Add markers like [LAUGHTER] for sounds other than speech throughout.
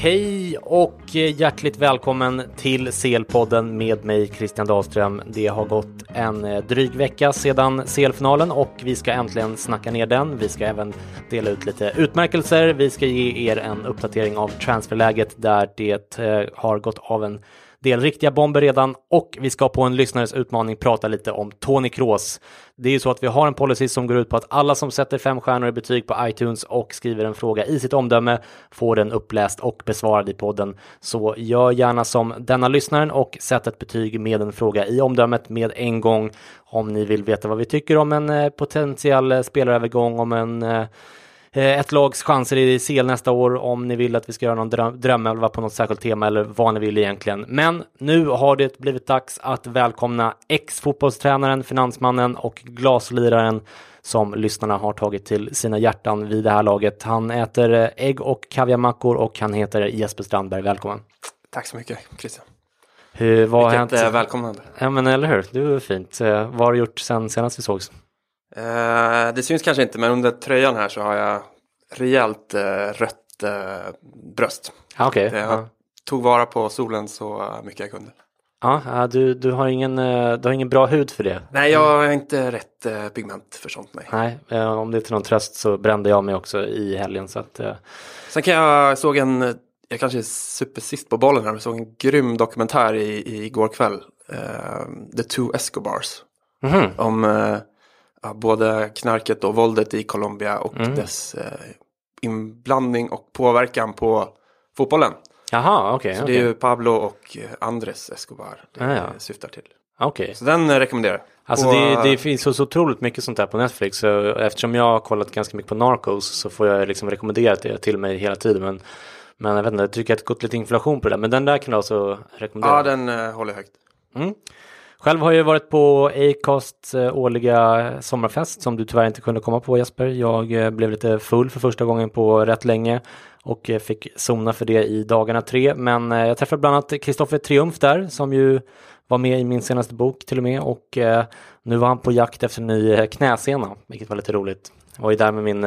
Hej och eh, hjärtligt välkommen till CL-podden med mig Christian Dahlström. Det har gått en eh, dryg vecka sedan CL-finalen och vi ska äntligen snacka ner den. Vi ska även dela ut lite utmärkelser. Vi ska ge er en uppdatering av transferläget där det eh, har gått av en del riktiga bomber redan och vi ska på en lyssnares utmaning prata lite om Tony Kroos. Det är ju så att vi har en policy som går ut på att alla som sätter fem stjärnor i betyg på iTunes och skriver en fråga i sitt omdöme får den uppläst och besvarad i podden. Så gör gärna som denna lyssnaren och sätt ett betyg med en fråga i omdömet med en gång om ni vill veta vad vi tycker om en eh, potentiell eh, spelarövergång, om en eh, ett lags chanser i CL nästa år om ni vill att vi ska göra någon dröm, drömelva på något särskilt tema eller vad ni vill egentligen. Men nu har det blivit dags att välkomna ex-fotbollstränaren, finansmannen och glasliraren som lyssnarna har tagit till sina hjärtan vid det här laget. Han äter eh, ägg och kaviarmackor och han heter Jesper Strandberg. Välkommen! Tack så mycket Christian. Hur, vad har hänt? Vilket eh, välkomnande. Ja men eller hur, det var fint. Eh, vad har du gjort sen senast vi sågs? Eh, det syns kanske inte men under tröjan här så har jag rejält eh, rött eh, bröst. Ah, Okej. Jag Ja. tog vara på solen så mycket jag kunde. Ja, ja, du, du, har ingen, eh, du har ingen bra hud för det. Nej, jag är inte rätt eh, pigment för sånt. Nej. Nej, eh, om det är till någon tröst så brände jag mig också i helgen. Så att, Sen kan jag såg en, jag kanske är supersist på bollen här, men såg en grym dokumentär i, i igår kväll. Eh, The Two Escobars. mhm. Om eh, ja, både knarket och våldet i Colombia och Mm. dess eh, inblandning och påverkan på fotbollen. Jaha, okej. Så okej. det är ju Pablo och eh, Andres Escobar det Ah, ja. syftar till. Okej. Så den eh, rekommenderar jag. Alltså Och, det, det finns så, otroligt mycket sånt där på Netflix. Så eftersom jag har kollat ganska mycket på Narcos så får jag liksom rekommenderat det till mig hela tiden. Men, men jag vet inte, jag tycker att det har gått lite inflation på det där. Men den där kan du alltså rekommendera? Ja, den eh, håller högt. Mm. Själv har jag varit på Acasts eh, årliga sommarfest som du tyvärr inte kunde komma på Jesper. Jag eh, blev lite full för första gången på rätt länge och eh, fick zona för det i dagarna tre. Men jag träffade bland annat Kristoffer Triumf där som ju var med i min senaste bok till och med och nu var han på jakt efter en ny knäsena, vilket var lite roligt. Jag var ju där med min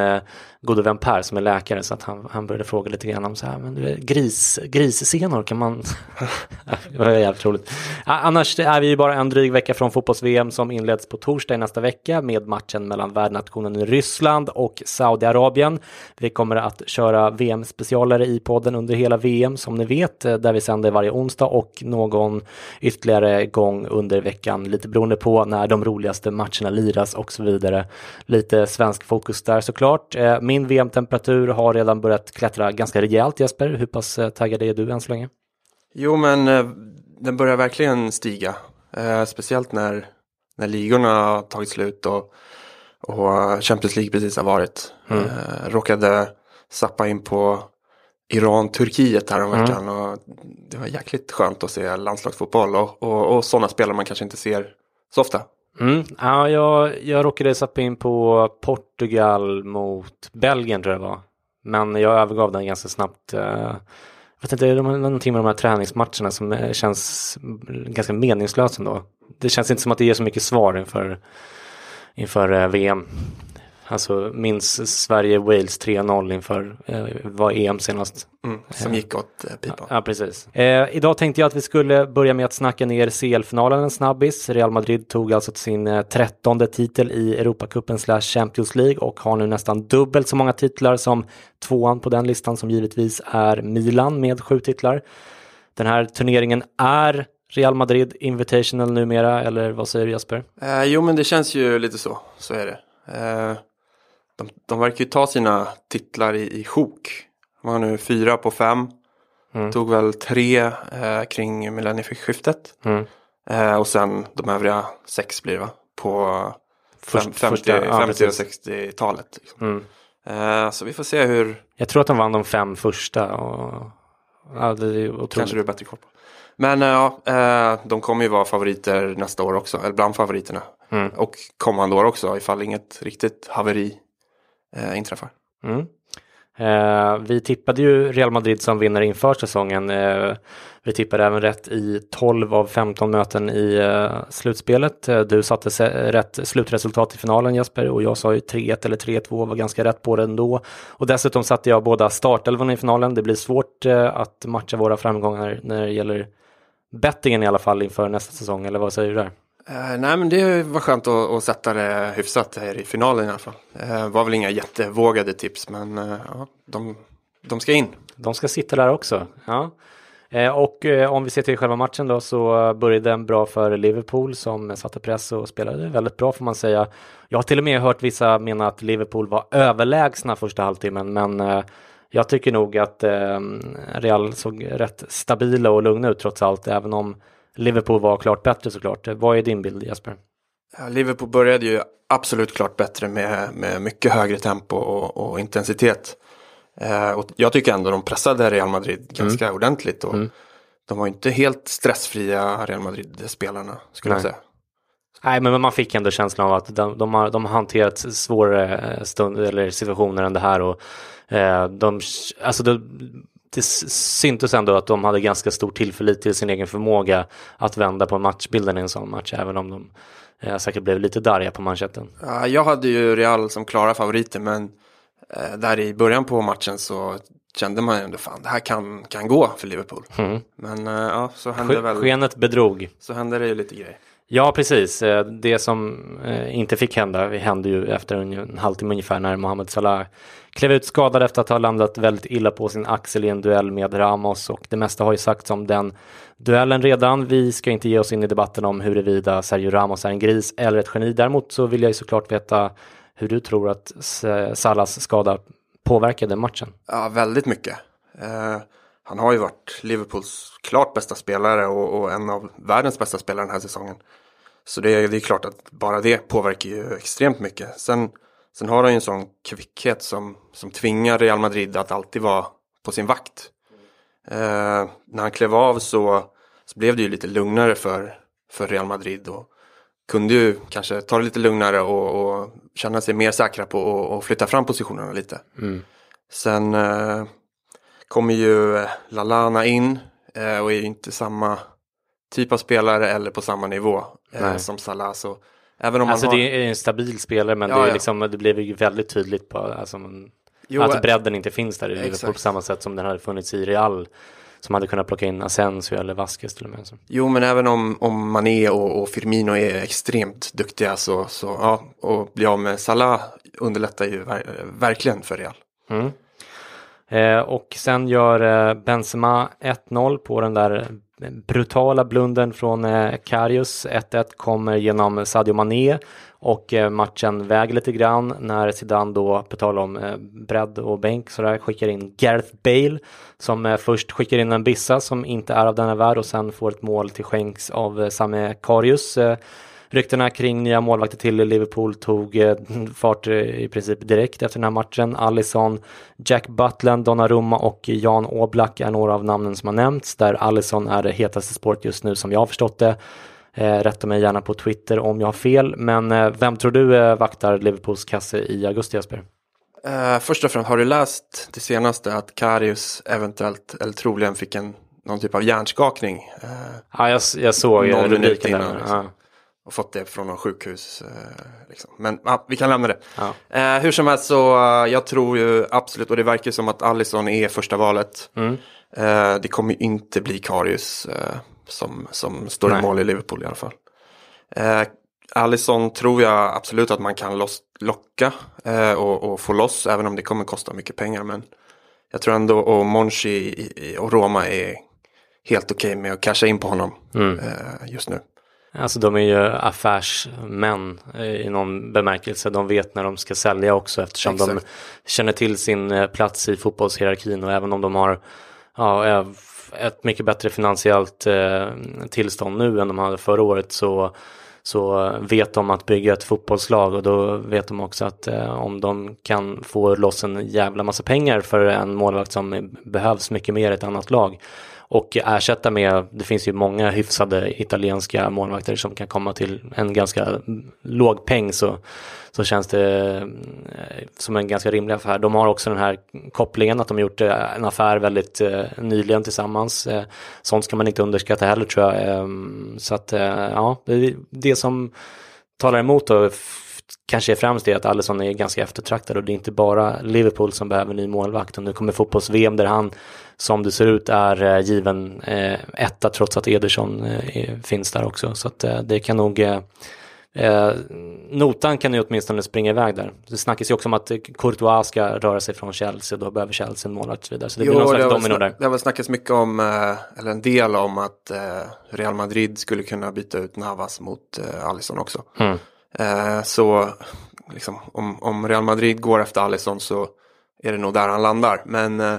gode vän Per som är läkare så att han, han började fråga lite grann om så här, men du, gris, grissenor kan man... [LAUGHS] det var jävligt roligt. Annars är vi ju bara en dryg vecka från fotbolls-VM som inleds på torsdag i nästa vecka med matchen mellan värdnationen Ryssland och Saudiarabien. Vi kommer att köra VM-specialare i podden under hela VM som ni vet, där vi sänder varje onsdag och någon ytterligare gång under veckan, lite beroende på när de roligaste matcherna liras och så vidare. Lite svensk fokus där såklart. Eh, min VM-temperatur har redan börjat klättra ganska rejält Jesper. Hur pass eh, taggad är du än så länge? Jo, men eh, den börjar verkligen stiga. Eh, speciellt när, när ligorna har tagit slut och, och Champions League precis har varit. Mm. Eh, råkade sappa in på Iran-Turkiet häromveckan. Och det var jäkligt skönt att se landslagsfotboll och, och, och sådana spelare man kanske inte ser så ofta. Mm. Ja, jag, jag råkade sappa in på Portugal mot Belgien tror jag det var. Men jag övergav den ganska snabbt. Eh, jag vet inte, det är någonting med de här träningsmatcherna som eh, känns ganska meningslöst ändå. Det känns inte som att det ger så mycket svar inför, inför eh, VM. Alltså minns Sverige-Wales 3-0 inför, eh, var EM senast. Mm, som gick åt eh, pipan. Ja, precis. Eh, idag tänkte jag att vi skulle börja med att snacka ner CL-finalen en snabbis. Real Madrid tog alltså sin eh, trettonde titel i Europacupen slash Champions League och har nu nästan dubbelt så många titlar som tvåan på den listan som givetvis är Milan med sju titlar. Den här turneringen är Real Madrid Invitational numera, eller vad säger du Jesper? Eh, jo, men det känns ju lite så. Så är det. De, de verkar ju ta sina titlar i, i sjok. De har nu fyra på fem. Mm. Tog väl tre eh, kring millennieskiftet. Mm. Eh, och sen de övriga sex blir det va? På Först- fem, 50, första- ja, 50 och precis. 60-talet. Liksom. Mm. Eh, så vi får se hur, Jag tror att de vann de fem första. Och... Ja, det är otroligt. kanske du har bättre koll på. Men eh, ja, eh, de kommer ju vara favoriter nästa år också, eller bland favoriterna. Mm. Och kommande år också, ifall inget riktigt haveri eh, inträffar. Mm. Eh, vi tippade ju Real Madrid som vinnare inför säsongen. Eh, vi tippade även rätt i 12 av 15 möten i eh, slutspelet. Eh, du satte se- rätt slutresultat i finalen Jesper och jag sa ju 3-1 eller 3-2 var ganska rätt på det ändå. Och dessutom satte jag båda startelvorna i finalen. Det blir svårt eh, att matcha våra framgångar när det gäller bettingen i alla fall inför nästa säsong. Eller vad säger du där? Eh, nej men det var skönt att, att sätta det hyfsat här i finalen i alla fall. Eh, var väl inga jättevågade tips men eh, ja, de, de ska in. De ska sitta där också. Ja. Eh, och eh, om vi ser till själva matchen då så började den bra för Liverpool som satte press och spelade väldigt bra får man säga. Jag har till och med hört vissa mena att Liverpool var överlägsna första halvtimmen men eh, jag tycker nog att Real såg rätt stabila och lugna ut trots allt även om Liverpool var klart bättre såklart. Vad är din bild Jesper? Liverpool började ju absolut klart bättre med, med mycket högre tempo och, och intensitet. Eh, och jag tycker ändå de pressade Real Madrid ganska ordentligt. Och De var inte helt stressfria Real Madrid-spelarna skulle jag Nej. säga. Nej, men man fick ändå känslan av att de, de, har, de har hanterat svårare stund, eller situationer än det här. Och, eh, de, alltså det, det syntes ändå att de hade ganska stor tillförlit till sin egen förmåga att vända på matchbilden i en sån match, även om de eh, säkert blev lite darriga på manschetten. Ja, jag hade ju Real som klara favoriter men eh, där i början på matchen så kände man ju ändå fan det här kan, kan gå för Liverpool. Men eh, ja, så hände, Sk- väl, Skenet bedrog. så hände det ju lite grejer. Ja, precis. Eh, det som eh, inte fick hända det hände ju efter en halvtimme ungefär när Mohamed Salah klev ut skadad efter att ha landat väldigt illa på sin axel i en duell med Ramos och det mesta har ju sagts om den duellen redan. Vi ska inte ge oss in i debatten om huruvida Sergio Ramos är en gris eller ett geni. Däremot så vill jag ju såklart veta hur du tror att eh, Salahs skada påverkade matchen. Ja, väldigt mycket. Uh... han har ju varit Liverpools klart bästa spelare och, och en av världens bästa spelare den här säsongen. Så det, är- det är klart att bara det påverkar ju extremt mycket. Sen, sen har han ju en sån kvickhet som, som tvingar Real Madrid att alltid vara på sin vakt. Eh, när han klev av så, så blev det ju lite lugnare för, för Real Madrid och kunde ju kanske ta det lite lugnare och, och känna sig mer säkra på och, och flytta fram positionerna lite. Sen eh, kommer ju Lalana in eh, och är ju inte samma typ av spelare eller på samma nivå eh, som Salah. Så även om Alltså man har... det är en stabil spelare men Ja, det, är ja. liksom, det blev ju väldigt tydligt på alltså, Jo, att eh, bredden inte finns där i Liverpool på samma sätt som den hade funnits i Real. Som hade kunnat plocka in Asensio eller Vasquez till och med. Så. Jo, men även om, om Mané och, och Firmino är extremt duktiga så, så ja, och bli av med Salah underlättar ju ver- verkligen för Real. Eh, och sen gör eh, Benzema 1-0 på den där brutala blunden från eh, Karius. 1-1 kommer genom Sadio Mané och eh, matchen väger lite grann när Zidane då, på tal om eh, bredd och bänk, så där skickar in Gareth Bale som eh, först skickar in en bissa som inte är av denna värld och sen får ett mål till skänks av eh, Same Karius. Eh, Ryktena kring nya målvakter till Liverpool tog eh, fart eh, i princip direkt efter den här matchen. Alisson, Jack Butland, Donnarumma och Jan Oblak är några av namnen som har nämnts, där Alisson är det hetaste spåret just nu som jag har förstått det. Eh, rätta mig gärna på Twitter om jag har fel, men eh, vem tror du eh, vaktar Liverpools kasse i augusti Jesper? Eh, först och främst, har du läst det senaste att Karius eventuellt eller troligen fick en någon typ av hjärnskakning? Ja, jag, jag såg rubriken innan, där. liksom. Och fått det från någon sjukhus. Eh, liksom. Men ja, vi kan lämna det. Ja. Eh, hur som helst så eh, jag tror ju absolut och det verkar som att Allison är första valet. Mm. Eh, det kommer ju inte bli Karius eh, som, som står Nej. i mål i Liverpool i alla fall. Eh, Allison tror jag absolut att man kan loss, locka eh, och, och få loss även om det kommer kosta mycket pengar. Men jag tror ändå och Monchi och Roma är helt okej med att casha in på honom Mm. just nu. Alltså de är ju affärsmän eh, i någon bemärkelse. De vet när de ska sälja också eftersom de Exakt. känner till sin eh, plats i fotbollshierarkin och även om de har ja, eh, ett mycket bättre finansiellt eh, tillstånd nu än de hade förra året så så vet de att bygga ett fotbollslag och då vet de också att eh, om de kan få loss en jävla massa pengar för en målvakt som behövs mycket mer i ett annat lag och ersätta med, det finns ju många hyfsade italienska målvakter som kan komma till en ganska låg peng så, så känns det eh, som en ganska rimlig affär. De har också den här kopplingen att de gjort eh, en affär väldigt eh, nyligen tillsammans. Sånt ska man inte underskatta heller tror jag. Ehm, så att ja, det, det som talar emot då kanske är främst det att Alisson är ganska eftertraktad och det är inte bara Liverpool som behöver ny målvakt. Och nu kommer fotbolls-VM där han som det ser ut är eh, given eh, etta trots att Ederson eh, finns där också. Så att eh, det kan nog eh, Eh, notan kan ju åtminstone springa iväg där. Det snackas ju också om att Courtois ska röra sig från Chelsea och då behöver Chelsea en målvakt och så vidare. Så det blir någon slags domino där. det har väl snackats mycket om, eh, eller en del om att Real Madrid skulle kunna byta ut Navas mot Alisson också. Mm. Eh, så liksom, om, om Real Madrid går efter Alisson så är det nog där han landar. Men eh,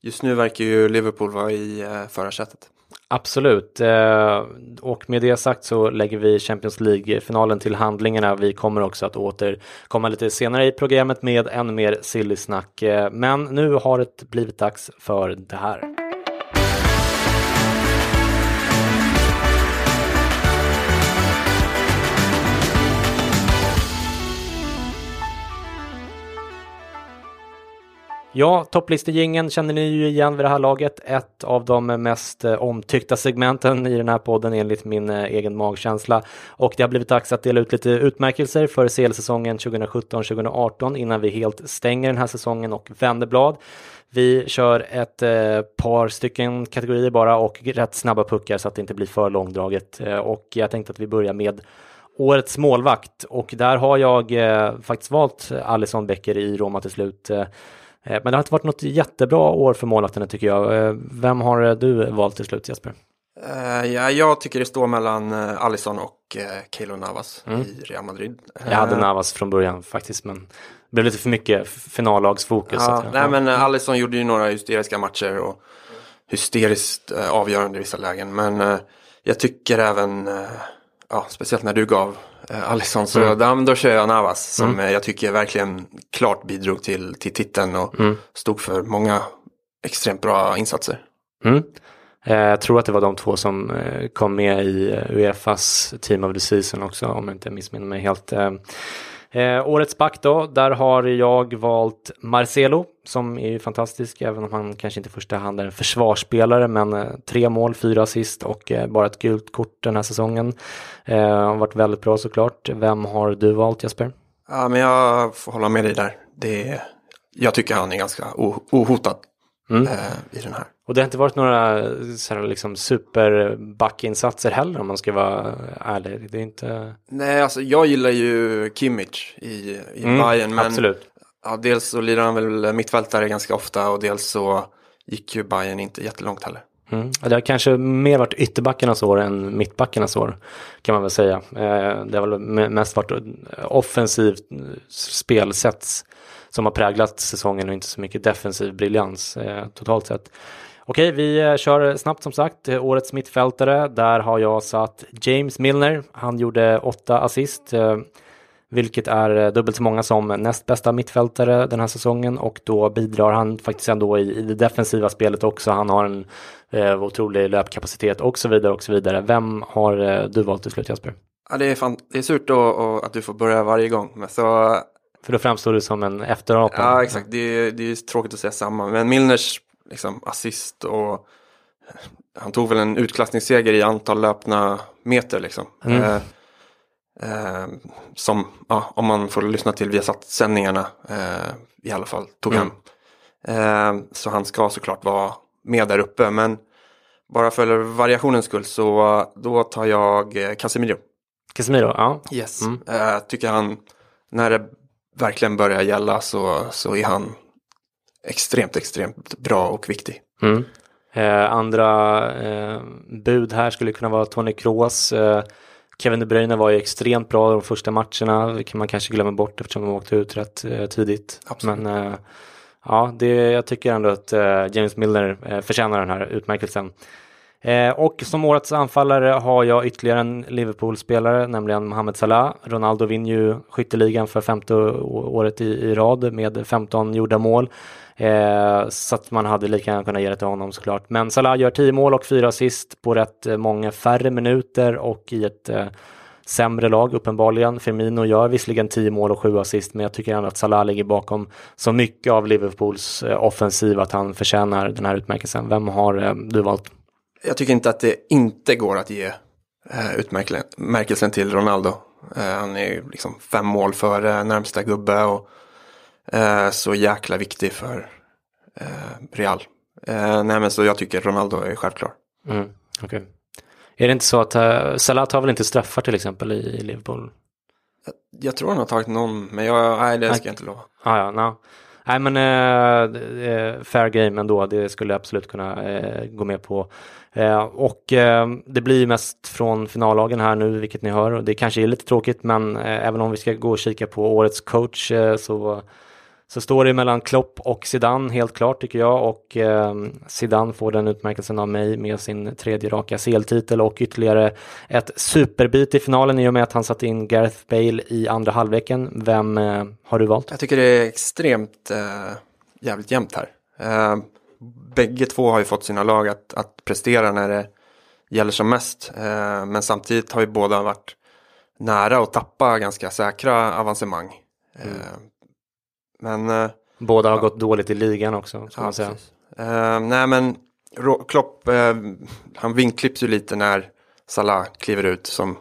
just nu verkar ju Liverpool vara i eh, förarsätet. Absolut. Eh, och med det sagt så lägger vi Champions League-finalen till handlingarna. Vi kommer också att återkomma lite senare i programmet med ännu mer silly snack. Eh, men nu har det blivit dags för det här. Ja, topplistejingeln känner ni ju igen vid det här laget. Ett av de mest eh, omtyckta segmenten i den här podden enligt min eh, egen magkänsla. Och det har blivit dags att dela ut lite utmärkelser för CL-säsongen 2017-2018 innan vi helt stänger den här säsongen och vänder blad. Vi kör ett eh, par stycken kategorier bara och rätt snabba puckar så att det inte blir för långdraget. Eh, och jag tänkte att vi börjar med Årets målvakt och där har jag eh, faktiskt valt Alisson Becker i Roma till slut. Eh, Eh, Men det har inte varit något jättebra år för målvakterna tycker jag. Eh, Vem har eh, du valt till slut Jesper? Ja, jag tycker det står mellan Alisson och Keylor Navas i Real Madrid. Mm. Jag hade Navas från början faktiskt men det blev lite för mycket finallagsfokus. Ja, jag- nej men Alisson gjorde ju några hysteriska matcher och hysteriskt avgörande i vissa lägen. Men jag tycker även, ja, speciellt när du gav eh, Alisson, så Mm. då, då kör jag Navas som eh, jag tycker verkligen klart bidrog till, till titeln och Mm. stod för många extremt bra insatser. Mm. Eh, Jag tror att det var de två som kom med i Uefas Team of the Season också om jag inte missminner mig helt. Eh, årets back då, där har jag valt Marcelo som är ju fantastisk även om han kanske inte i första hand är en försvarsspelare men eh, tre mål, fyra assist och eh, bara ett gult kort den här säsongen. Eh, har varit väldigt bra såklart. Vem har du valt Jesper? Ja, men jag får hålla med dig där. Det, jag tycker han är ganska ohotad Mm. eh, i den här. Och det har inte varit några så här, liksom, superbackinsatser heller om man ska vara ärlig. Det är inte... Nej, alltså jag gillar ju Kimmich i, i Mm, Bayern. Men Absolut. Ja, dels så lirar han väl mittfältare ganska ofta och dels så gick ju Bayern inte jättelångt heller. Mm. Det har kanske mer varit ytterbackarnas år än mittbackarnas år kan man väl säga. Eh, Det har väl me- mest varit offensivt spelsätt som har präglat säsongen och inte så mycket defensiv briljans eh, totalt sett. Okej, vi eh, kör snabbt som sagt. Eh, årets mittfältare, där har jag satt James Milner. Han gjorde åtta assist. Eh, vilket är dubbelt så många som näst bästa mittfältare den här säsongen och då bidrar han faktiskt ändå i, i det defensiva spelet också. Han har en eh, otrolig löpkapacitet och så vidare och så vidare. Vem har eh, du valt till slut Jesper? Ja, det, är fan, det är surt då, och att du får börja varje gång. Men så för då framstår du som en efterapare. Ja, exakt. Det är, det är tråkigt att säga samma. Men Milners liksom, assist och han tog väl en utklassningsseger i antal löpna meter liksom. Mm. Eh, eh, som, ja, om man får lyssna till Viasat-sändningarna eh, i alla fall, tog Mm. hem. Eh, så han ska såklart vara med där uppe. Men bara för variationens skull så då tar jag eh, Casemiro. Casemiro, ja. Yes. Mm. Eh, tycker han, när det verkligen börjar gälla så, så är han extremt, extremt bra och viktig. Mm. Eh, andra eh, bud här skulle kunna vara Tony Kroos. Eh, Kevin De Bruyne var ju extremt bra de första matcherna, vilket man kanske glömmer bort eftersom de åkte ut rätt eh, tidigt. Absolut. Men eh, ja, det, jag tycker ändå att eh, James Milner eh, förtjänar den här utmärkelsen. Eh, och som årets anfallare har jag ytterligare en Liverpool-spelare, nämligen Mohamed Salah. Ronaldo vinner ju skytteligan för femte året i, i rad med 15 gjorda mål. Eh, så att man hade lika gärna kunnat ge det till honom såklart. Men Salah gör 10 mål och 4 assist på rätt eh, många färre minuter och i ett eh, sämre lag uppenbarligen. Firmino gör visserligen 10 mål och 7 assist men jag tycker ändå att Salah ligger bakom så mycket av Liverpools eh, offensiv att han förtjänar den här utmärkelsen. Vem har eh, du valt? Jag tycker inte att det inte går att ge eh, utmärkelsen till Ronaldo. Eh, han är ju liksom fem mål före närmsta gubbe och eh, så jäkla viktig för eh, Real. Eh, nej men så jag tycker Ronaldo är självklar. Mm, okej. Är det inte så att uh, Salah tar väl inte straffar till exempel i, i Liverpool? Jag tror han har tagit någon, men jag, nej det ska jag inte lova. Ah, ja, no. Nej men eh, eh, fair game ändå, det skulle jag absolut kunna eh, gå med på. Eh, och eh, det blir ju mest från finallagen här nu, vilket ni hör. Och det kanske är lite tråkigt, men eh, även om vi ska gå och kika på årets coach eh, så, så står det mellan Klopp och Zidane helt klart tycker jag. Och eh, Zidane får den utmärkelsen av mig med sin tredje raka CL-titel och ytterligare ett superbit i finalen i och med att han satte in Gareth Bale i andra halvleken. Vem eh, har du valt? Jag tycker det är extremt eh, jävligt jämnt här. Eh, bägge två har ju fått sina lag att, att prestera när det gäller som mest. Eh, men samtidigt har ju båda varit nära att tappa ganska säkra avancemang. Eh, men eh, Båda har gått dåligt i ligan också, ska man Ja, säga. Eh, nej men Klopp, eh, han vinklipps ju lite när Salah kliver ut som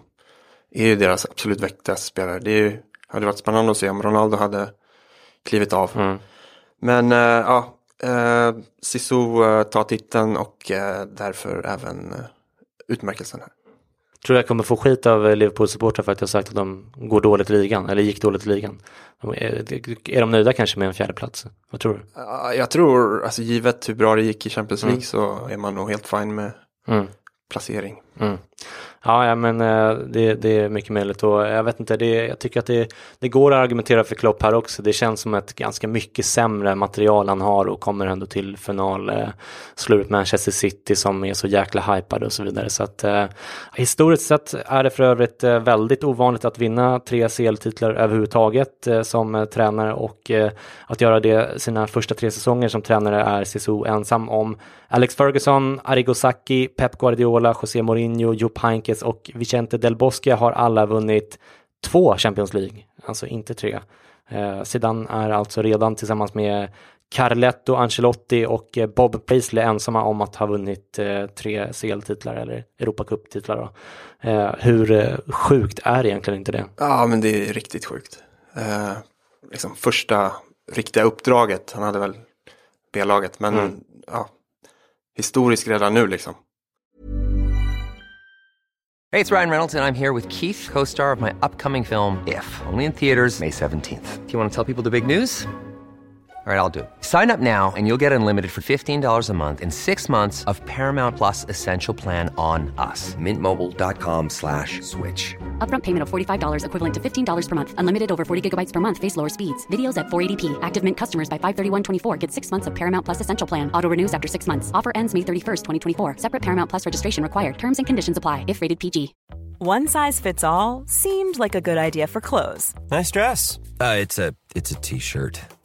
är ju deras absolut viktigaste spelare. Det ju, hade varit spännande att se om Ronaldo hade klivit av. Mm. Men ja, eh, Sisu eh, tar titeln och därför även utmärkelsen här. Tror jag kommer få skit av eh, Liverpool-supportrar för att jag sagt att de går dåligt i ligan, eller gick dåligt i ligan. Är, de nöjda kanske med en fjärde plats? Vad tror du? Ja, jag tror, alltså givet hur bra det gick i Champions League så är man nog helt fine med Mm. placering. Mm. Ja, ja, men eh, det, det är mycket möjligt och jag vet inte, det, jag tycker att det, det går att argumentera för Klopp här också. Det känns som ett ganska mycket sämre material han har och kommer ändå till final, eh, slår ut Manchester City som är så jäkla hypade och så vidare. Så att eh, historiskt sett är det för övrigt eh, väldigt ovanligt att vinna tre CL-titlar överhuvudtaget eh, som eh, tränare och eh, att göra det sina första tre säsonger som tränare är CSO ensam om. Alex Ferguson, Arrigo Sacchi, Pep Guardiola, José Mourinho, Jupp Heynckes och Vicente Del Bosque har alla vunnit två Champions League, alltså inte tre. Eh, Zidane är alltså redan tillsammans med Carletto, Ancelotti och eh, Bob Paisley ensamma om att ha vunnit eh, tre CL-titlar eller Europacup-titlar. Eh, hur eh, sjukt är egentligen inte det? Ja, men det är riktigt sjukt. Liksom första riktiga uppdraget, han hade väl B-laget, men Mm. ja, historisk redan nu liksom. Hey, it's Ryan Reynolds, and I'm here with Keith, co star of my upcoming film, If, only in theaters, May 17th. Do you want to tell people the big news? All right, I'll do it. Sign up now and you'll get unlimited for $15 a month in six months of Paramount Plus Essential Plan on us. Mintmobile.com slash switch. Upfront payment of $45 equivalent to $15 per month. Unlimited over 40 gigabytes per month. Face lower speeds. Videos at 480p. Active Mint customers by 531.24 get six months of Paramount Plus Essential Plan. Auto renews after six months. Offer ends May 31st, 2024. Separate Paramount Plus registration required. Terms and conditions apply if rated PG. One size fits all seemed like a good idea for clothes Nice dress. Uh, it's a it's a t-shirt.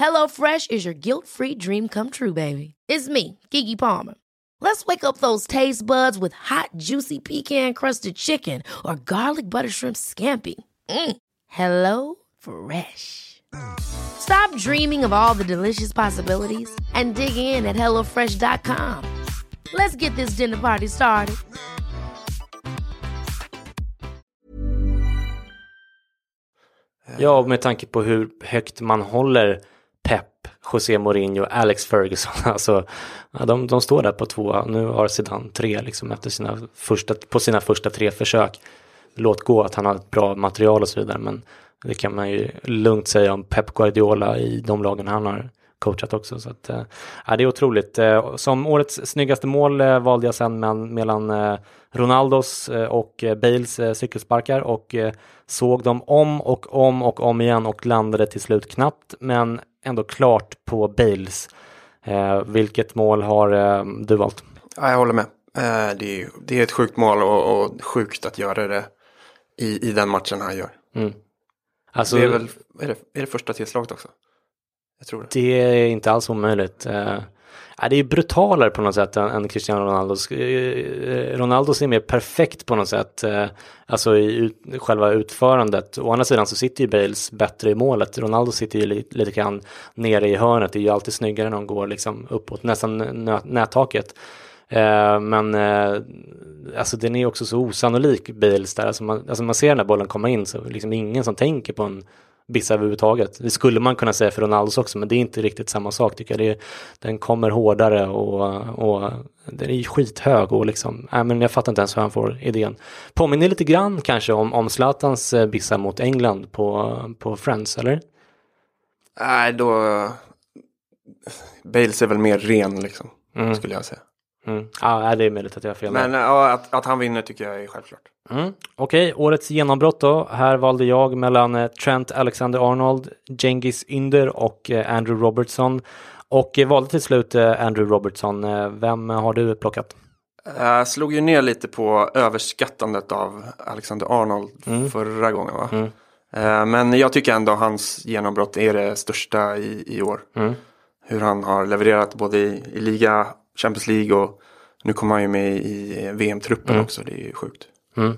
HelloFresh is your guilt free dream come true, baby. It's me, Gigi Palmer. Let's wake up those taste buds with hot, juicy pecan crusted chicken or garlic butter shrimp scampi. Mm. Hello Fresh. Stop dreaming of all the delicious possibilities and dig in at HelloFresh.com. Let's get this dinner party started. Ja, med tanke på hur högt man håller José Mourinho och Alex Ferguson. [LAUGHS] Alltså, ja, de, de står där på två. Nu har Zidane tre liksom efter sina första, på sina första tre försök. Låt gå att han har ett bra material och så vidare. Men det kan man ju lugnt säga om Pep Guardiola i de lagen han har coachat också. Så att, äh, det är otroligt. Eh, som årets snyggaste mål eh, valde jag sen mellan, mellan Ronaldos och Bales cykelsparkar och såg dem om och om och om igen och landade till slut knappt men ändå klart på Bales. vilket mål har du valt? Ja, jag håller med. det, är, det är ett sjukt mål och, och sjukt att göra det i, i den matchen han gör. Mm. Alltså, det är, väl, är, det, är det första tillslaget också? Jag tror det. Det är inte alls omöjligt ja, det är brutalare på något sätt än, än Cristiano Ronaldos. Eh, eh, Ronaldos är mer perfekt på något sätt. Eh, alltså i ut, själva utförandet. Å andra sidan så sitter ju Bales bättre i målet. Ronaldo sitter ju lite, lite grann nere i hörnet. Det är ju alltid snyggare när de går liksom uppåt, nästan nättaket. Men alltså den är också så osannolik Bales där. Alltså man, alltså man ser den här bollen komma in så liksom ingen som tänker på en Bissa överhuvudtaget. Det skulle man kunna säga för Ronaldos också, men det är inte riktigt samma sak tycker jag. Det är, den kommer hårdare och, och den är skithög och liksom, äh, men jag fattar inte ens hur han får idén. Påminner lite grann kanske om, om Zlatans eh, Bissa mot England på, på Friends, eller? Nej, då... Bales är väl mer ren liksom, mm. skulle jag säga. Mm. Ja, det är möjligt att jag har fel. Men ja, att, att han vinner tycker jag är självklart. Mm. Okej, okay, årets genombrott då. Här valde jag mellan eh, Trent Alexander-Arnold, Genghis Ynder och eh, Andrew Robertson. Och eh, valde till slut Andrew Robertson. Vem har du plockat? Jag slog ju ner lite på överskattandet av Alexander Arnold mm. förra gången. Va? Mm. Men jag tycker ändå hans genombrott är det största i, i år. Mm. Hur han har levererat både i, i liga, Champions League och nu kommer han ju med i VM-truppen mm. också. Det är ju sjukt. Mm.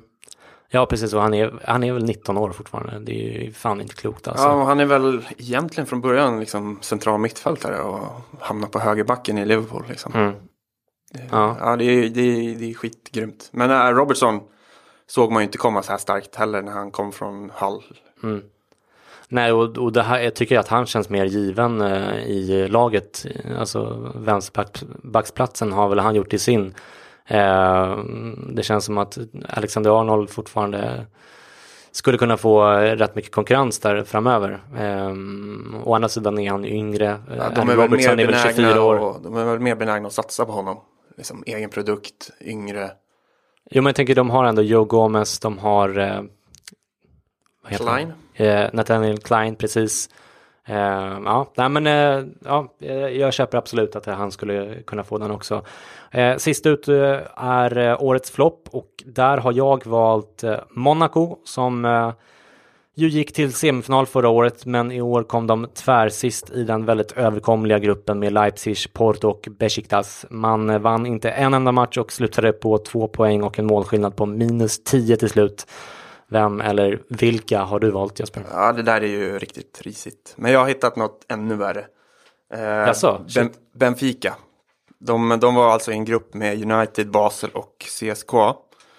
Ja, precis. Och han är, han är väl 19 år fortfarande. Det är ju fan inte klokt alltså. Ja, och han är väl egentligen från början liksom central mittfältare och hamnar på högerbacken i Liverpool. Liksom. Mm. ja. ja, det är, det, är, det är skitgrymt. Men äh, Robertson såg man ju inte komma så här starkt heller när han kom från Hull. Mm. Nej, och, och det här, jag tycker att han känns mer given eh, i laget. Alltså vänsterbacksplatsen har väl han gjort i sin. Eh, det känns som att Alexander Arnold fortfarande skulle kunna få rätt mycket konkurrens där framöver. Eh, å andra sidan är han yngre. Ja, de är, Robertson är väl 24 år. Och, de är väl mer benägna att satsa på honom. Liksom egen produkt, yngre. Jo men jag tänker de har ändå Joe Gomez, de har eh, Klein. Eh, Nathaniel Klein, precis. Eh, ja, nej, men eh, ja, eh, jag köper absolut att han skulle kunna få den också. Eh, sist ut eh, är eh, årets flopp och där har jag valt eh, Monaco som ju gick till semifinal förra året men i år kom de tvärsist i den väldigt överkomliga gruppen med Leipzig, Porto och Besiktas. Man vann inte en enda match och slutade på två poäng och en målskillnad på minus 10 till slut. Vem eller vilka har du valt Jesper? Ja, det där är ju riktigt risigt. Men jag har hittat något ännu värre. Eh, Jaså, ben, Benfica. De, de var alltså i en grupp med United, Basel och CSKA.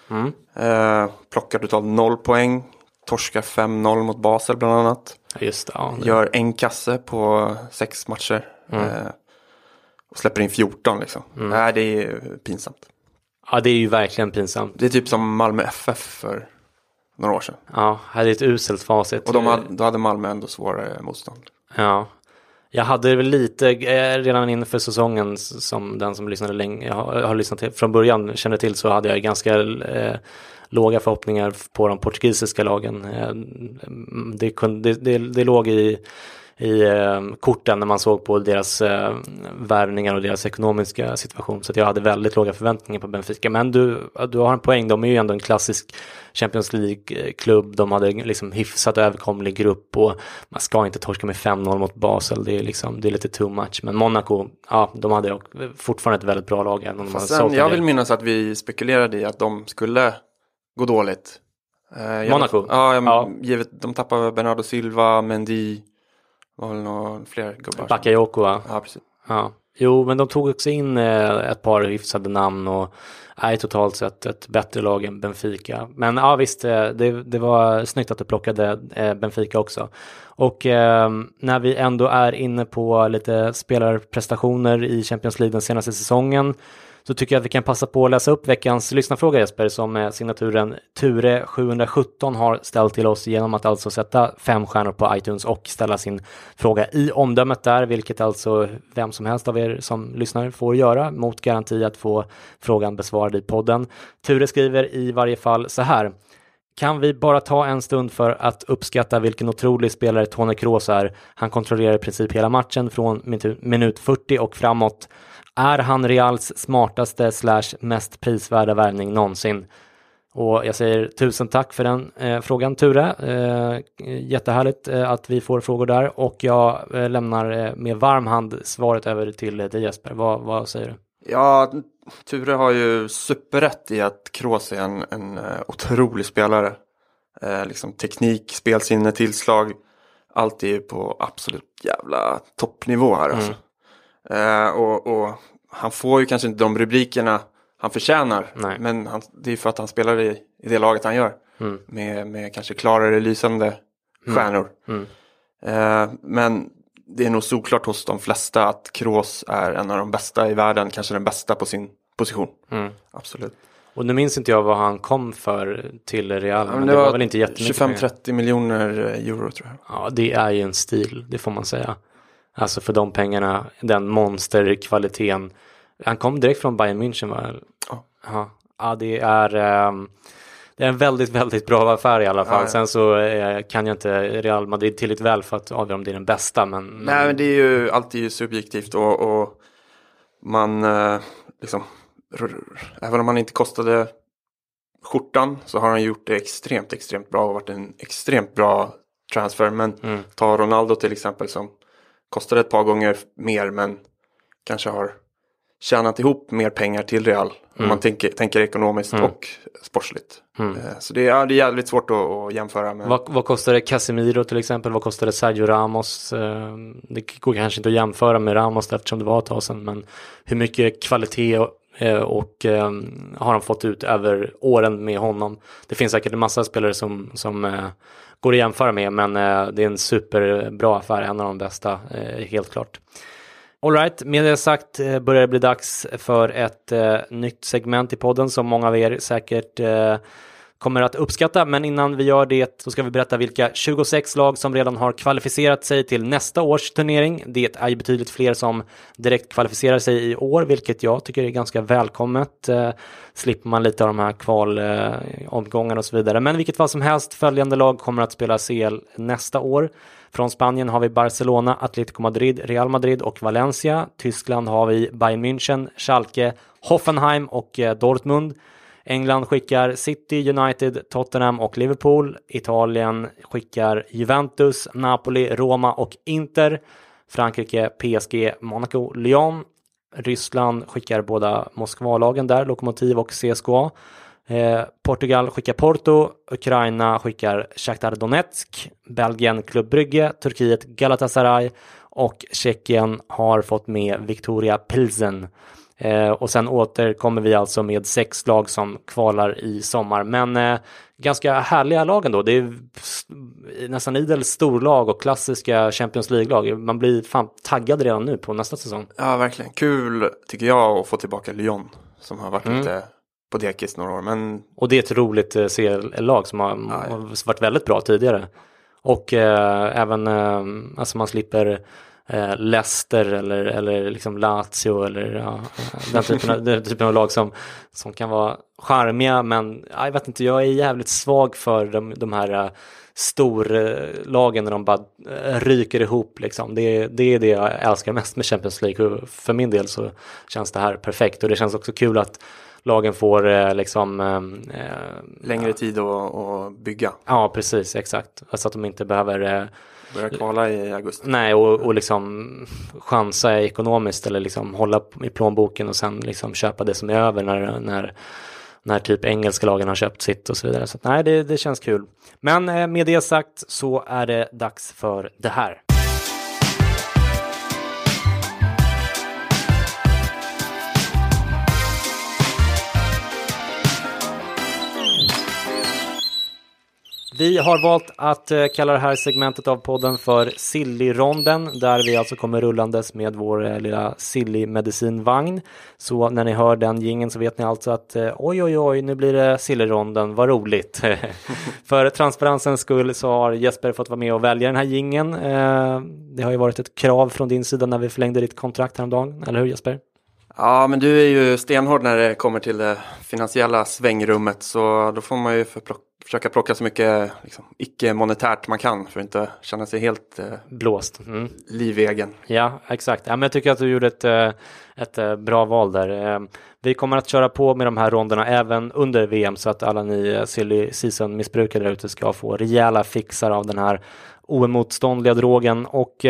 Mm. Eh, plockar totalt noll poäng. Torskar 5-0 mot Basel bland annat. Just det, ja, det. Gör en kasse på sex matcher. Mm. Eh, och släpper in 14 liksom. Mm. Nej, det är pinsamt. Ja, det är ju verkligen pinsamt. Det är typ som Malmö FF för några år sedan. Ja, hade ett uselt facit. Och de hade, då hade Malmö ändå svårare motstånd. Ja. Jag hade väl lite eh, redan inför säsongen som den som lyssnade länge, jag har, jag har lyssnat till från början, känner till så hade jag ganska eh, låga förhoppningar på de portugisiska lagen. Eh, det, kunde, det, det, det låg i i eh, korten när man såg på deras eh, värvningar och deras ekonomiska situation. Så jag hade väldigt låga förväntningar på Benfica. Men du, du har en poäng, de är ju ändå en klassisk Champions League-klubb. De hade liksom hyfsat överkomlig grupp och man ska inte torska med 5-0 mot Basel. Det är, liksom, det är lite too much. Men Monaco, ja, de hade fortfarande ett väldigt bra lag. Även Fast sen, jag vill minnas att vi spekulerade i att de skulle gå dåligt. Eh, Monaco? Ja, ja, givet de tappade Bernardo Silva, Mendy var väl några fler gubbar. Bakayoko va? Ja, precis. Ja. Jo, men de tog också in eh, ett par hyfsade namn och är totalt sett ett bättre lag än Benfica. Men ja, visst, eh, det, det var snyggt att du plockade eh, Benfica också. Och eh, när vi ändå är inne på lite spelarprestationer i Champions League den senaste säsongen så tycker jag att vi kan passa på att läsa upp veckans lyssnarfråga Jesper som eh, signaturen Ture717 har ställt till oss genom att alltså sätta fem stjärnor på iTunes och ställa sin fråga i omdömet där, vilket alltså vem som helst av er som lyssnar får göra mot garanti att få frågan besvarad i podden. Ture skriver i varje fall så här. Kan vi bara ta en stund för att uppskatta vilken otrolig spelare Tony Kroos är? Han kontrollerar i princip hela matchen från minut 40 och framåt. Är han Reals smartaste slash mest prisvärda värvning någonsin? Och jag säger tusen tack för den eh, frågan Ture. Eh, jättehärligt eh, att vi får frågor där och jag eh, lämnar eh, med varm hand svaret över till dig Jesper. Vad, vad säger du? Ja, Ture har ju superrätt i att Kroos är en, en otrolig spelare. Liksom teknik, spelsinne, tillslag. Allt är ju på absolut jävla toppnivå här alltså. Uh, och, och, han får ju kanske inte de rubrikerna han förtjänar. Nej. Men han, det är för att han spelar i, i det laget han gör. Mm. Med, med kanske klarare lysande mm. stjärnor. Mm. men det är nog såklart hos de flesta att Kroos är en av de bästa i världen, kanske den bästa på sin position. Mm. Absolut. Och nu minns inte jag vad han kom för till Real. Ja, men det, det var, var, väl inte jättemycket 25-30 miljoner euro tror jag. Ja, det är ju en stil, det får man säga. Alltså för de pengarna, den monsterkvaliteten. Han kom direkt från Bayern München va? Ja. Ja, ja det är um, det är en väldigt, väldigt bra affär i alla fall. Ja, ja. Sen så eh, kan jag inte Real Madrid tillräckligt väl för att avgöra om det är den bästa. Men, Nej, men det är ju alltid subjektivt och, och man eh, liksom, även om han inte kostade skjortan så har han gjort det extremt, extremt bra och varit en extremt bra transfer. Men mm. ta Ronaldo till exempel som kostade ett par gånger mer men kanske har tjänat ihop mer pengar till Real. Mm. Om man tänker, tänker ekonomiskt mm. och sportsligt. Mm. Eh, så det är, det är jävligt svårt att, att jämföra med. Vad, vad kostade Casemiro till exempel? Vad kostade Sergio Ramos? Eh, det går kanske inte att jämföra med Ramos eftersom det var ett tag sedan. Men hur mycket kvalitet och, eh, och har han fått ut över åren med honom? Det finns säkert en massa spelare som, som går att jämföra med. Men eh, det är en superbra affär. En av de bästa, eh, helt klart. Alright, med det sagt eh, börjar det bli dags för ett eh, nytt segment i podden som många av er säkert eh, kommer att uppskatta. Men innan vi gör det så ska vi berätta vilka 26 lag som redan har kvalificerat sig till nästa års turnering. Det är ju betydligt fler som direkt kvalificerar sig i år, vilket jag tycker är ganska välkommet. Eh, slipper man lite av de här kvalomgångarna eh, och så vidare. Men vilket fall som helst, följande lag kommer att spela CL nästa år. Från Spanien har vi Barcelona, Atletico Madrid, Real Madrid och Valencia. Tyskland har vi Bayern München, Schalke, Hoffenheim och eh, Dortmund. England skickar City, United, Tottenham och Liverpool. Italien skickar Juventus, Napoli, Roma och Inter. Frankrike, PSG, Monaco, Lyon. Ryssland skickar båda Moskvalagen där, Lokomotiv och CSKA. Eh, Portugal skickar Porto, Ukraina skickar Shakhtar Donetsk, Belgien Club Brygge, Turkiet Galatasaray och Tjeckien har fått med Victoria Pilsen. Eh, och sen återkommer vi alltså med sex lag som kvalar i sommar. Men eh, ganska härliga lag ändå. Det är nästan idel storlag och klassiska Champions League-lag. Man blir fan taggad redan nu på nästa säsong. Ja, verkligen. Kul tycker jag att få tillbaka Lyon som har varit mm. lite på dekis några år. Men... Och det är ett roligt eh, CL-lag som har, ja. varit väldigt bra tidigare. Och eh, även, eh, alltså man slipper eh, Leicester eller, eller liksom Lazio eller ja, den, typen av, den typen av lag som, som kan vara charmiga men jag vet inte, jag är jävligt svag för de, de här eh, storlagen när de bara eh, ryker ihop liksom. Det, det är det jag älskar mest med Champions League för min del så känns det här perfekt och det känns också kul att lagen får eh, liksom eh, längre tid att, att bygga. Ja, precis, exakt. Så att de inte behöver eh, börja kvala i augusti. Nej, och, och liksom chansa ekonomiskt eller liksom hålla i plånboken och sen liksom köpa det som är över när, när när typ engelska lagen har köpt sitt och så vidare. Så nej, det, det känns kul. Men eh, med det sagt så är det dags för det här. Vi har valt att eh, kalla det här segmentet av podden för Silly-ronden där vi alltså kommer rullandes med vår eh, lilla Silly-medicinvagn. Så när ni hör den gingen så vet ni alltså att eh, oj, oj, oj, nu blir det Silly-ronden, vad roligt. [LAUGHS] för transparensens skull så har Jesper fått vara med och välja den här gingen. Det har ju varit ett krav från din sida när vi förlängde ditt kontrakt häromdagen, eller hur Jesper? Ja, men du är ju stenhård när det kommer till det finansiella svängrummet så då får man ju försöka plocka så mycket liksom, icke-monetärt man kan för att inte känna sig helt eh, blåst. Mm. Livegen. Ja, exakt. Ja, men jag tycker att du gjorde ett, eh, ett eh, bra val där. Eh, vi kommer att köra på med de här ronderna även under VM så att alla ni silly season-missbrukare där ute ska få rejäla fixar av den här oemotståndliga drogen och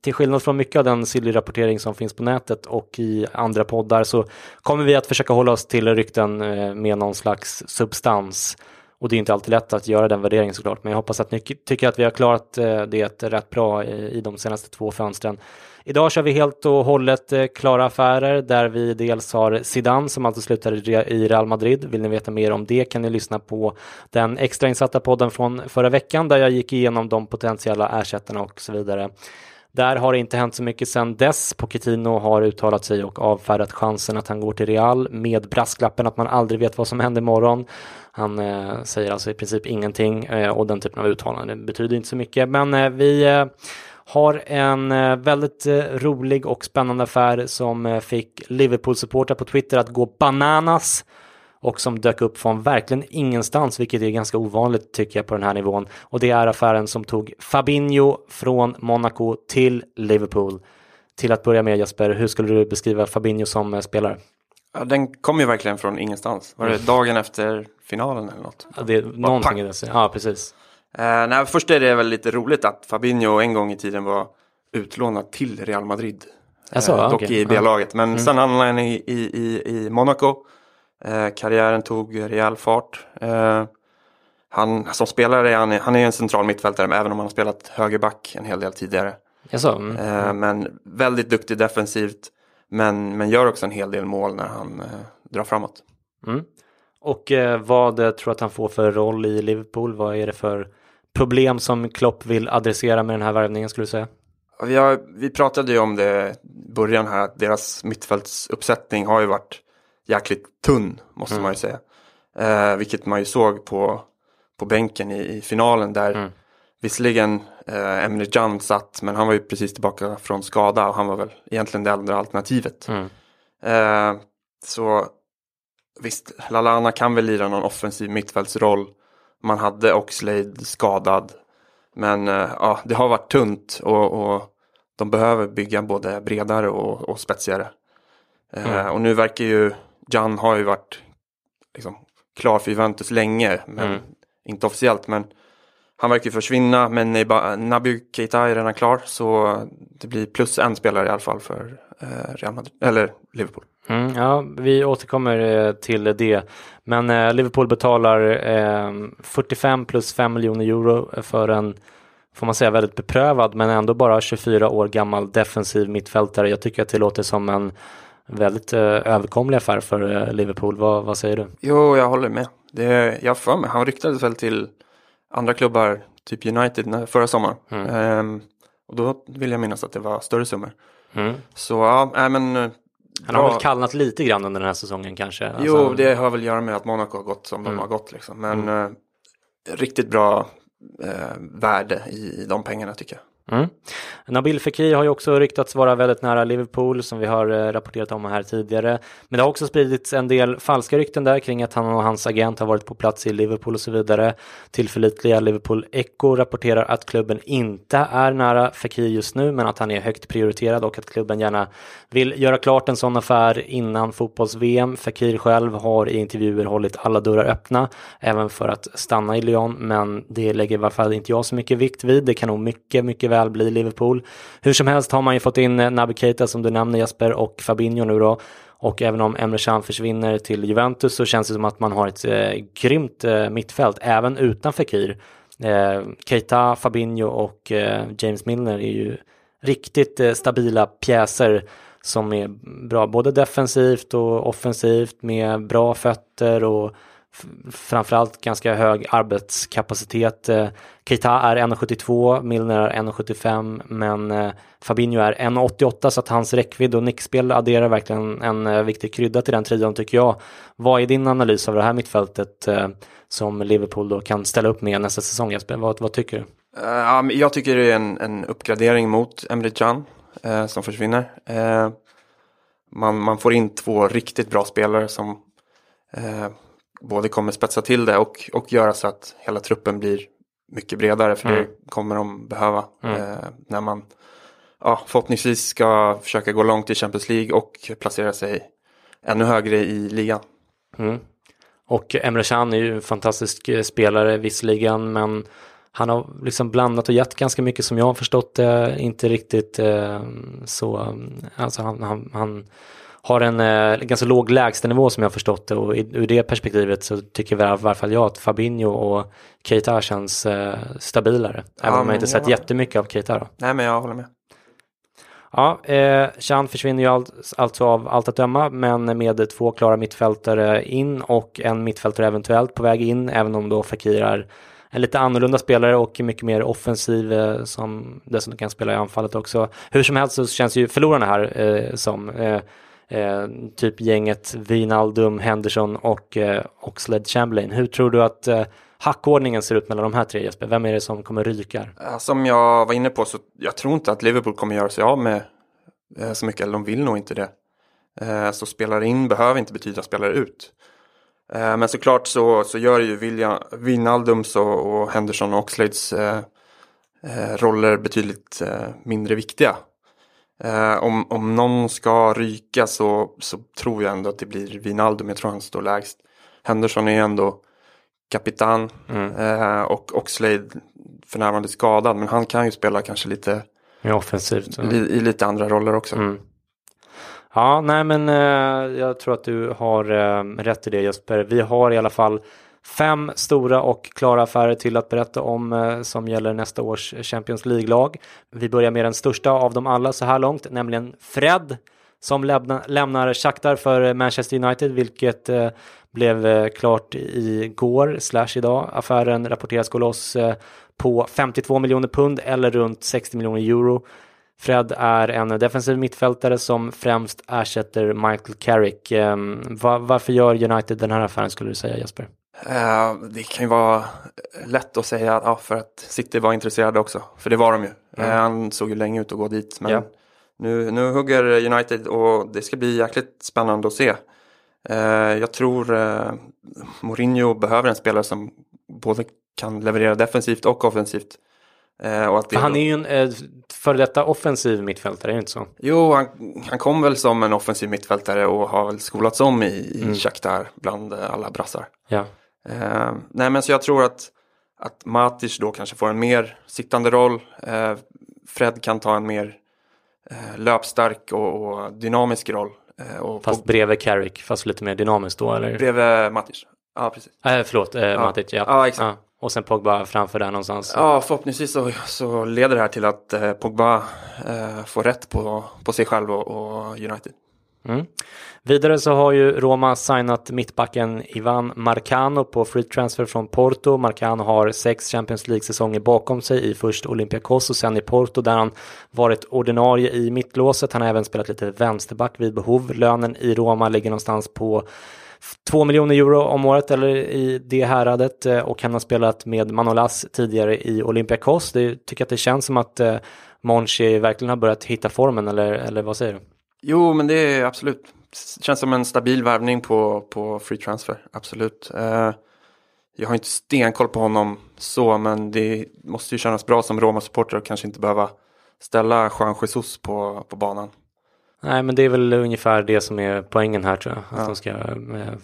till skillnad från mycket av den silly-rapportering som finns på nätet och i andra poddar så kommer vi att försöka hålla oss till rykten med någon slags substans och det är inte alltid lätt att göra den värderingen såklart, men jag hoppas att ni tycker att vi har klarat eh, det rätt bra i de senaste två fönstren. Idag kör vi helt och hållet eh, klara affärer där vi dels har Zidane som alltså slutade i Real Madrid. Vill ni veta mer om det kan ni lyssna på den extrainsatta podden från förra veckan där jag gick igenom de potentiella ersättarna och så vidare. Där har det inte hänt så mycket sedan dess. Pochettino har uttalat sig och avfärdat chansen att han går till Real med brasklappen att man aldrig vet vad som händer imorgon. Han eh, säger alltså i princip ingenting eh, och den typen av uttalanden betyder inte så mycket. Men eh, vi eh, har en eh, väldigt eh, rolig och spännande affär som eh, fick Liverpool-supportrar på Twitter att gå bananas och som dök upp från verkligen ingenstans, vilket är ganska ovanligt tycker jag på den här nivån. Och det är affären som tog Fabinho från Monaco till Liverpool. Till att börja med Jesper, hur skulle du beskriva Fabinho som eh, spelare? Ja, den kom ju verkligen från ingenstans. Var det mm. dagen efter finalen eller något? Ja, det är någonting i det. Ja, precis. Eh, nej, först är det väl lite roligt att Fabinho en gång i tiden var utlånad till Real Madrid. Alltså, eh, dock okay. i B-laget. Men mm. sen hamnade han i, i, i, Monaco. Eh, karriären tog rejäl fart. Eh, han, som spelare är han, han är en central mittfältare, även om han har spelat högerback en hel del tidigare. Alltså, mm. eh, men väldigt duktig defensivt. Men, men gör också en hel del mål när han eh, drar framåt. Mm. Och eh, vad tror du att han får för roll i Liverpool? Vad är det för problem som Klopp vill adressera med den här värvningen skulle du säga? Vi, har, vi pratade ju om det i början här att deras mittfältsuppsättning har ju varit jäkligt tunn måste mm. man ju säga. Eh, vilket man ju såg på, på bänken i, i finalen där mm. Visserligen eh, Emre Can satt men han var ju precis tillbaka från skada och han var väl egentligen det andra alternativet. Mm. Eh, så visst, Lalana kan väl lira någon offensiv mittfältsroll. Man hade Oxlade skadad. Men eh, ja, det har varit tunt och, och de behöver bygga både bredare och, och spetsigare. Eh, mm. och nu verkar ju Jan har ju varit liksom, klar för Juventus länge, men mm. inte officiellt. Men han verkar ju försvinna, men Naby Keita är redan klar. Så det blir plus en spelare i alla fall för eh, Real Madrid, eller Liverpool. Mm, ja, vi återkommer eh, till det. Men eh, Liverpool betalar eh, 45 plus 5 miljoner euro för en, får man säga, väldigt beprövad men ändå bara 24 år gammal defensiv mittfältare. Jag tycker att det låter som en väldigt överkomlig affär för Liverpool. Vad, vad säger du? Jo, jag håller med. Det, jag för mig, han ryktades väl till andra klubbar, typ United, förra sommaren. Mm. Ehm, och då vill jag minnas att det var större summor. Mm. Så ja, äh, men. Eh, han har väl kallnat lite grann under den här säsongen kanske? Alltså... Jo, det har väl att göra med att Monaco har gått som mm. de har gått liksom. Men mm. eh, riktigt bra eh, värde i, i de pengarna tycker jag. Mm. Nabil Fekir har ju också ryktats vara väldigt nära Liverpool som vi har eh, rapporterat om här tidigare. Men det har också spridits en del falska rykten där kring att han och hans agent har varit på plats i Liverpool och så vidare. Tillförlitliga Liverpool Echo rapporterar att klubben inte är nära Fekir just nu men att han är högt prioriterad och att klubben gärna vill göra klart en sån affär innan fotbolls-VM. Fekir själv har i intervjuer hållit alla dörrar öppna även för att stanna i Lyon men det lägger i alla fall inte jag så mycket vikt vid. Det kan nog mycket, mycket väl bli Liverpool. Hur som helst har man ju fått in eh, Naby Keita som du nämner Jesper och Fabinho nu då. Och även om Emre Can försvinner till Juventus så känns det som att man har ett eh, grymt eh, mittfält även utan Fekir. Eh, Keita, Fabinho och eh, James Milner är ju riktigt eh, stabila pjäser som är bra både defensivt och offensivt med bra fötter och framförallt ganska hög arbetskapacitet. Eh, Keita är 1,72, Milner är 1,75 men eh, Fabinho är 1,88 så att hans räckvidd och nickspel adderar verkligen en eh, viktig krydda till den trion tycker jag. Vad är din analys av det här mittfältet som Liverpool då kan ställa upp med nästa säsong Jesper? Vad, vad tycker du? Uh, jag tycker det är en, en uppgradering mot Emre Can uh, som försvinner. Uh, man, man får in två riktigt bra spelare som både kommer spetsa till det och, och göra så att hela truppen blir mycket bredare för mm. det kommer de behöva mm. eh, när man ja, förhoppningsvis ska försöka gå långt i Champions League och placera sig ännu högre i ligan. Mm. Och Emre Can är ju en fantastisk eh, spelare visserligen men han har liksom blandat och gett ganska mycket som jag har förstått det. Inte riktigt eh, så, alltså han, han, han har en eh, ganska låg lägstanivå som jag har förstått det och i, ur det perspektivet så tycker i alla fall jag att Fabinho och Keita känns eh, stabilare. Ja, även om jag inte sett jättemycket av Keita då. Nej men jag håller med. Ja, eh, Chan försvinner ju all, alltså av allt att döma, men med två klara mittfältare in och en mittfältare eventuellt på väg in, även om då Fakir är en lite annorlunda spelare och mycket mer offensiv eh, som dessutom kan spela i anfallet också. Hur som helst så känns ju förlorarna här eh, som eh, eh, typ gänget Wijnaldum, Henderson och eh, Oxlade Chamberlain. Hur tror du att eh, hackordningen ser ut mellan de här tre Jesper? Vem är det som kommer ryka? Eh, som jag var inne på så jag tror inte att Liverpool kommer göra sig av med eh, så mycket, eller de vill nog inte det. Eh, så spelare in behöver inte betyda spelare ut. Eh, men såklart så, så gör ju William, Wijnaldums och, och Henderson och Oxlades eh, eh, roller betydligt eh, mindre viktiga. Eh, om, om någon ska ryka så, så tror jag ändå att det blir Wijnaldum. Jag tror han står lägst. Henderson är ändå kapitan mm. eh, och Oxlade för närvarande skadad. Men han kan ju spela kanske lite Mer offensivt. Li, I lite andra roller också. Mm. Ja, nej men eh, jag tror att du har eh, rätt i det Jesper. Vi har i alla fall Fem stora och klara affärer till att berätta om eh, som gäller nästa års Champions League-lag. Vi börjar med den största av dem alla så här långt, nämligen Fred som lämna, lämnar Shakhtar för Manchester United, vilket eh, blev eh, klart igår slash idag. Affären rapporteras gå loss eh, på 52 miljoner pund eller runt 60 miljoner euro. Fred är en defensiv mittfältare som främst ersätter Michael Carrick. Ehm, Var, varför gör United den här affären skulle du säga Jesper? Uh, det kan ju vara lätt att säga ja, för att City var intresserade också. För det var de ju. Mm. Uh, han såg ju länge ut att gå dit. Men yeah. nu, nu hugger United och det ska bli jäkligt spännande att se. Uh, jag tror Mourinho behöver en spelare som både kan leverera defensivt och offensivt. och att han är ju en eh, före detta offensiv mittfältare, är det inte så? Jo, han, han kom väl som en offensiv mittfältare och har väl skolats om i, i mm. Shakhtar bland alla brassar. Ja. Eh, nej men så jag tror att, att Matic då kanske får en mer sittande roll. Eh, Fred kan ta en mer eh, löpstark och, och, dynamisk roll. Eh, och fast bredvid Carrick, fast lite mer dynamiskt då eller? Bredvid Matic, ja precis. Äh, förlåt, eh, ja. Matic, ja. Ja, exakt. Ja. Och sen Pogba framför där någonstans. Ja, förhoppningsvis så, så leder det här till att eh, Pogba eh, får rätt på, på sig själv och, och United. Mm. Vidare så har ju Roma signat mittbacken Ivan Marcano på free transfer från Porto. Marcano har sex Champions League-säsonger bakom sig i först Olympiakos och sen i Porto där han varit ordinarie i mittlåset. Han har även spelat lite vänsterback vid behov. Lönen i Roma ligger någonstans på 2 miljoner euro om året eller i det häradet eh, och han har spelat med Manolas tidigare i Olympiakos. Det tycker att det känns som att eh, Monchi verkligen har börjat hitta formen eller, eller vad säger du? Jo, men det är absolut. Känns som en stabil värvning på, på free transfer, absolut. Eh, jag har inte stenkoll på honom så, men det måste ju kännas bra som Roma-supporter och kanske inte behöva ställa Juan Jesus på, på banan. Nej, men det är väl ungefär det som är poängen här tror jag. Att de ska eh,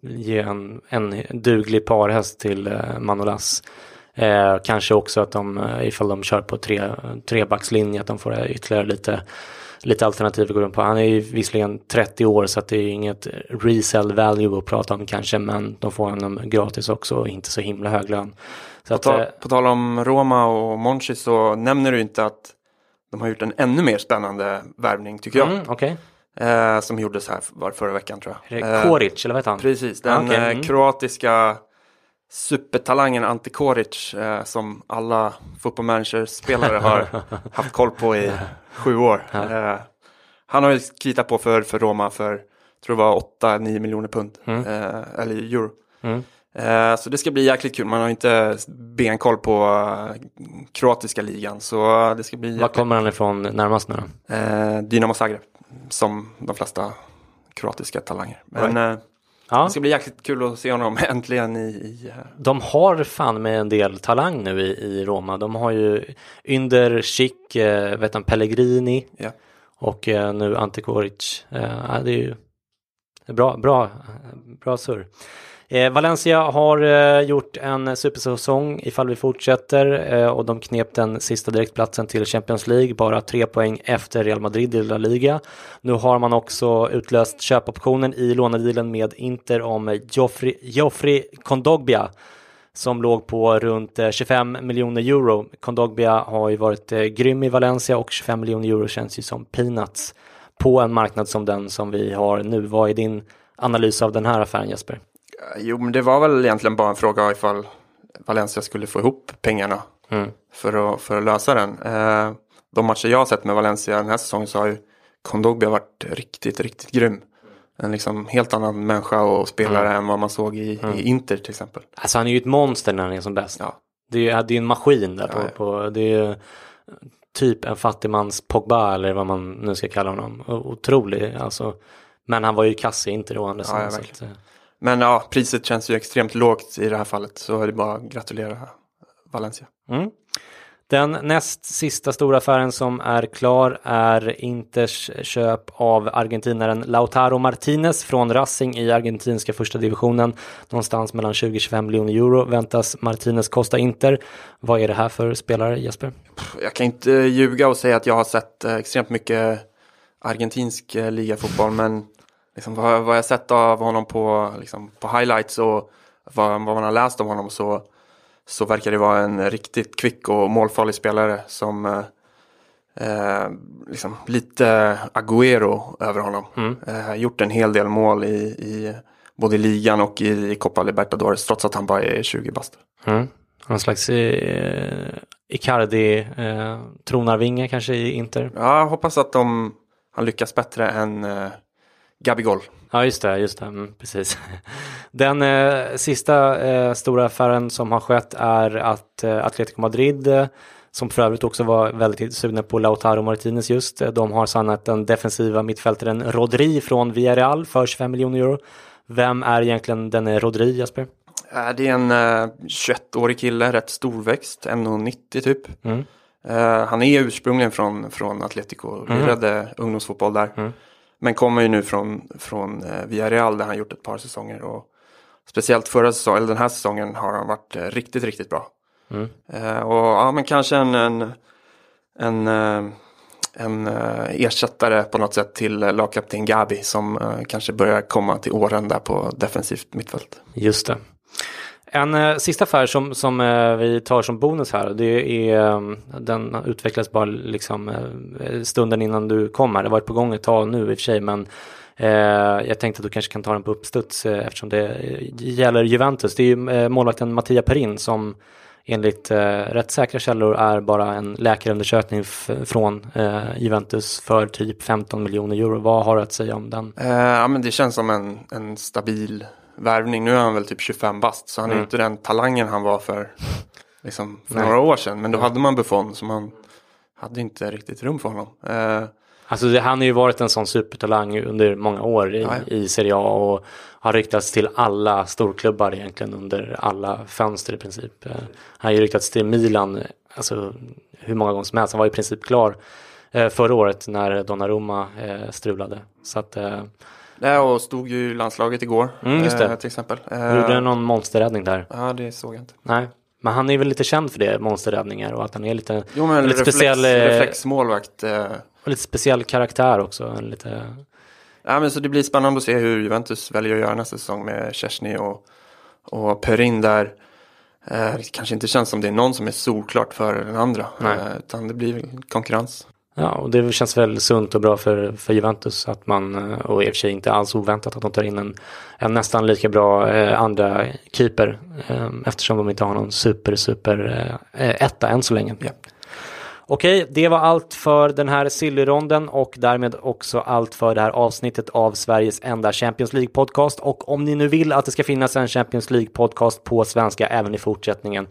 ge en, en duglig parhäst till eh, Manolas. Eh, kanske också att de, eh, ifall de kör på tre, trebackslinje, att de får ytterligare lite, lite alternativ att gå runt på. Han är ju visserligen 30 år så att det är inget resell value att prata om kanske, men de får honom gratis också och inte så himla hög lön. Så På, att, ta, eh, på tal om Roma och Monchi så nämner du inte att de har gjort en ännu mer spännande värvning tycker jag. mm, Okej, Eh, som gjordes här var förra veckan tror Är jag. Eh, Koric eller vad heter han? Precis, den Ah, okej, eh, mm. kroatiska supertalangen Ante Koric eh, som alla fotbollmanagerspelare har [LAUGHS] haft koll på i sju år. Eh, han har ju kritat på för, för Roma för, tror det var 8-9 miljoner pund, eh, eller euro. Mm. Eh, så det ska bli jäkligt kul. Man har inte benkoll på eh, kroatiska ligan. Så det ska bli Var jäkligt, kommer han ifrån närmast nu då? eh, Dynamo Zagreb. Som de flesta kroatiska talanger. Men eh, Ja. det ska bli jäkligt kul att se honom [LAUGHS] äntligen i, i eh, De har fan med en del talang nu i, i Roma. De har ju Ynder, Schick, eh, vet han, Pellegrini ja. och eh, nu Ante Koric. Eh, ja, det är ju bra, bra, bra surr. Eh, Valencia har eh, gjort en supersäsong ifall vi fortsätter eh, och de knep den sista direktplatsen till Champions League, bara tre poäng efter Real Madrid i La Liga. Nu har man också utlöst köpoptionen i lånedealen med Inter om Joffrey, Joffrey Kondogbia som låg på runt eh, 25 miljoner euro. Kondogbia har ju varit eh, grym i Valencia och 25 miljoner euro känns ju som peanuts på en marknad som den som vi har nu. Vad är din analys av den här affären Jesper? Jo, men det var väl egentligen bara en fråga ifall Valencia skulle få ihop pengarna Mm. för, att, för att lösa den. Eh, de matcher jag har sett med Valencia den här säsongen så har ju Kondogbia varit riktigt, riktigt grym. En liksom helt annan människa och spelare än vad man såg i, i Inter till exempel. Alltså han är ju ett monster när han är som bäst. Ja. Det är, det är en maskin där på, Ja, ja. på det är typ en fattigmans Pogba eller vad man nu ska kalla honom. Otrolig alltså. Men han var ju kass i inte då andra sidan, Men ja, priset känns ju extremt lågt i det här fallet så är det bara att gratulera Valencia. Mm. Den näst sista stora affären som är klar är Inters köp av argentinaren Lautaro Martinez från Racing i argentinska första divisionen. Någonstans mellan 20-25 miljoner euro väntas Martinez kosta Inter. Vad är det här för spelare Jesper? Jag kan inte ljuga och säga att jag har sett eh, extremt mycket argentinsk eh, ligafotboll men liksom, vad, vad jag sett av honom på, liksom, på highlights och vad, vad man har läst om honom så, så verkar det vara en riktigt kvick och målfarlig spelare som eh, eh, liksom, lite Agüero över honom. Eh, gjort en hel del mål i, i både ligan och i Copa Libertadores trots att han bara är 20 bast. Mm. Någon slags eh, Icardi eh, kanske i Inter? Ja, jag hoppas att de, han lyckas bättre än eh, Gabigol. Ja, just det, just det, mm, precis. [LAUGHS] Den eh, sista eh, stora affären som har skett är att eh, Atletico Madrid, eh, som för övrigt också var väldigt sugna på Lautaro Martinez just, eh, de har signat den defensiva mittfältaren Rodri från Villarreal för 25 miljoner euro. Vem är egentligen den Rodri, Jesper? Eh, Det är en eh, 21-årig kille, rätt storväxt, 1,90 typ. Mm. Han är ursprungligen från, från Atletico, lirade ungdomsfotboll där. Mm. Men kommer ju nu från, från eh, Villarreal där han gjort ett par säsonger. Och speciellt förra säsongen, eller den här säsongen har han varit eh, riktigt, riktigt bra. Mm. Eh, och ja, men kanske en, en, en, en ersättare på något sätt till lagkapten Gabi som kanske börjar komma till åren där på defensivt mittfält. Just det. En eh, sista affär som, som eh, vi tar som bonus här, det är, eh, den utvecklas bara liksom eh, stunden innan du kom här. Det har varit på gång ett tag nu i och för sig, men eh, jag tänkte att du kanske kan ta den på uppstuds eh, eftersom det eh, gäller Juventus. Det är ju eh, målvakten Mattia Perin som enligt eh, rätt säkra källor är bara en läkarundersökning från eh, Juventus för typ 15 miljoner euro. Vad har du att säga om den? Eh, ja, men det känns som en, en stabil värvning. Nu är han väl typ 25 bast så han mm. är inte den talangen han var för, liksom, för några år sedan. Men då hade man Buffon så man hade inte riktigt rum för honom. Eh, Alltså det, han har ju varit en sån supertalang under många år i, i Serie A och har ryktats till alla storklubbar egentligen under alla fönster i princip. Eh, han har ju ryktats till Milan, alltså hur många gånger som helst. Han var i princip klar eh, förra året när Donnarumma eh, strulade. Så att, Ja, och stod ju i landslaget igår mm, just det. till exempel. Gjorde någon monsterräddning där? Ja, det såg jag inte. Nej, men han är väl lite känd för det, monsterräddningar och att han är lite, jo, men lite reflex, speciell. Reflexmålvakt. Och lite speciell karaktär också. Lite... Ja, men så det blir spännande att se hur Juventus väljer att göra nästa säsong med Chesney och, och Perin där. Eh, det kanske inte känns som det är någon som är solklart före den andra. Eh, utan det blir konkurrens. Ja, och det känns väl sunt och bra för, för Juventus att man, eh, och i och för sig inte alls oväntat att de tar in en, en nästan lika bra eh, andra keeper. Eh, eftersom de inte har någon super, super eh, etta än så länge. Ja. Okej, det var allt för den här Silly-ronden och därmed också allt för det här avsnittet av Sveriges enda Champions League-podcast. Och om ni nu vill att det ska finnas en Champions League-podcast på svenska även i fortsättningen,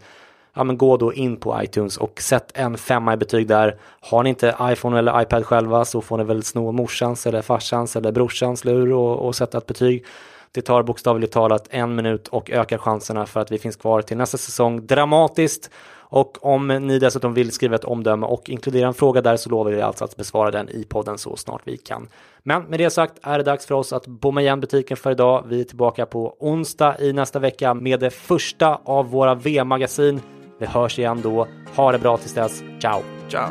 ja men gå då in på iTunes och sätt en femma i betyg där. Har ni inte iPhone eller iPad själva så får ni väl sno morsans eller farsans eller brorsans lur och, och sätta ett betyg. Det tar bokstavligt talat en minut och ökar chanserna för att vi finns kvar till nästa säsong dramatiskt. Och om ni dessutom vill skriva ett omdöme och inkludera en fråga där så lovar vi alltså att besvara den i podden så snart vi kan. Men med det sagt är det dags för oss att bomma igen butiken för idag. Vi är tillbaka på onsdag i nästa vecka med det första av våra V-magasin. Vi hörs igen då. Ha det bra tills dess. Ciao! Ciao!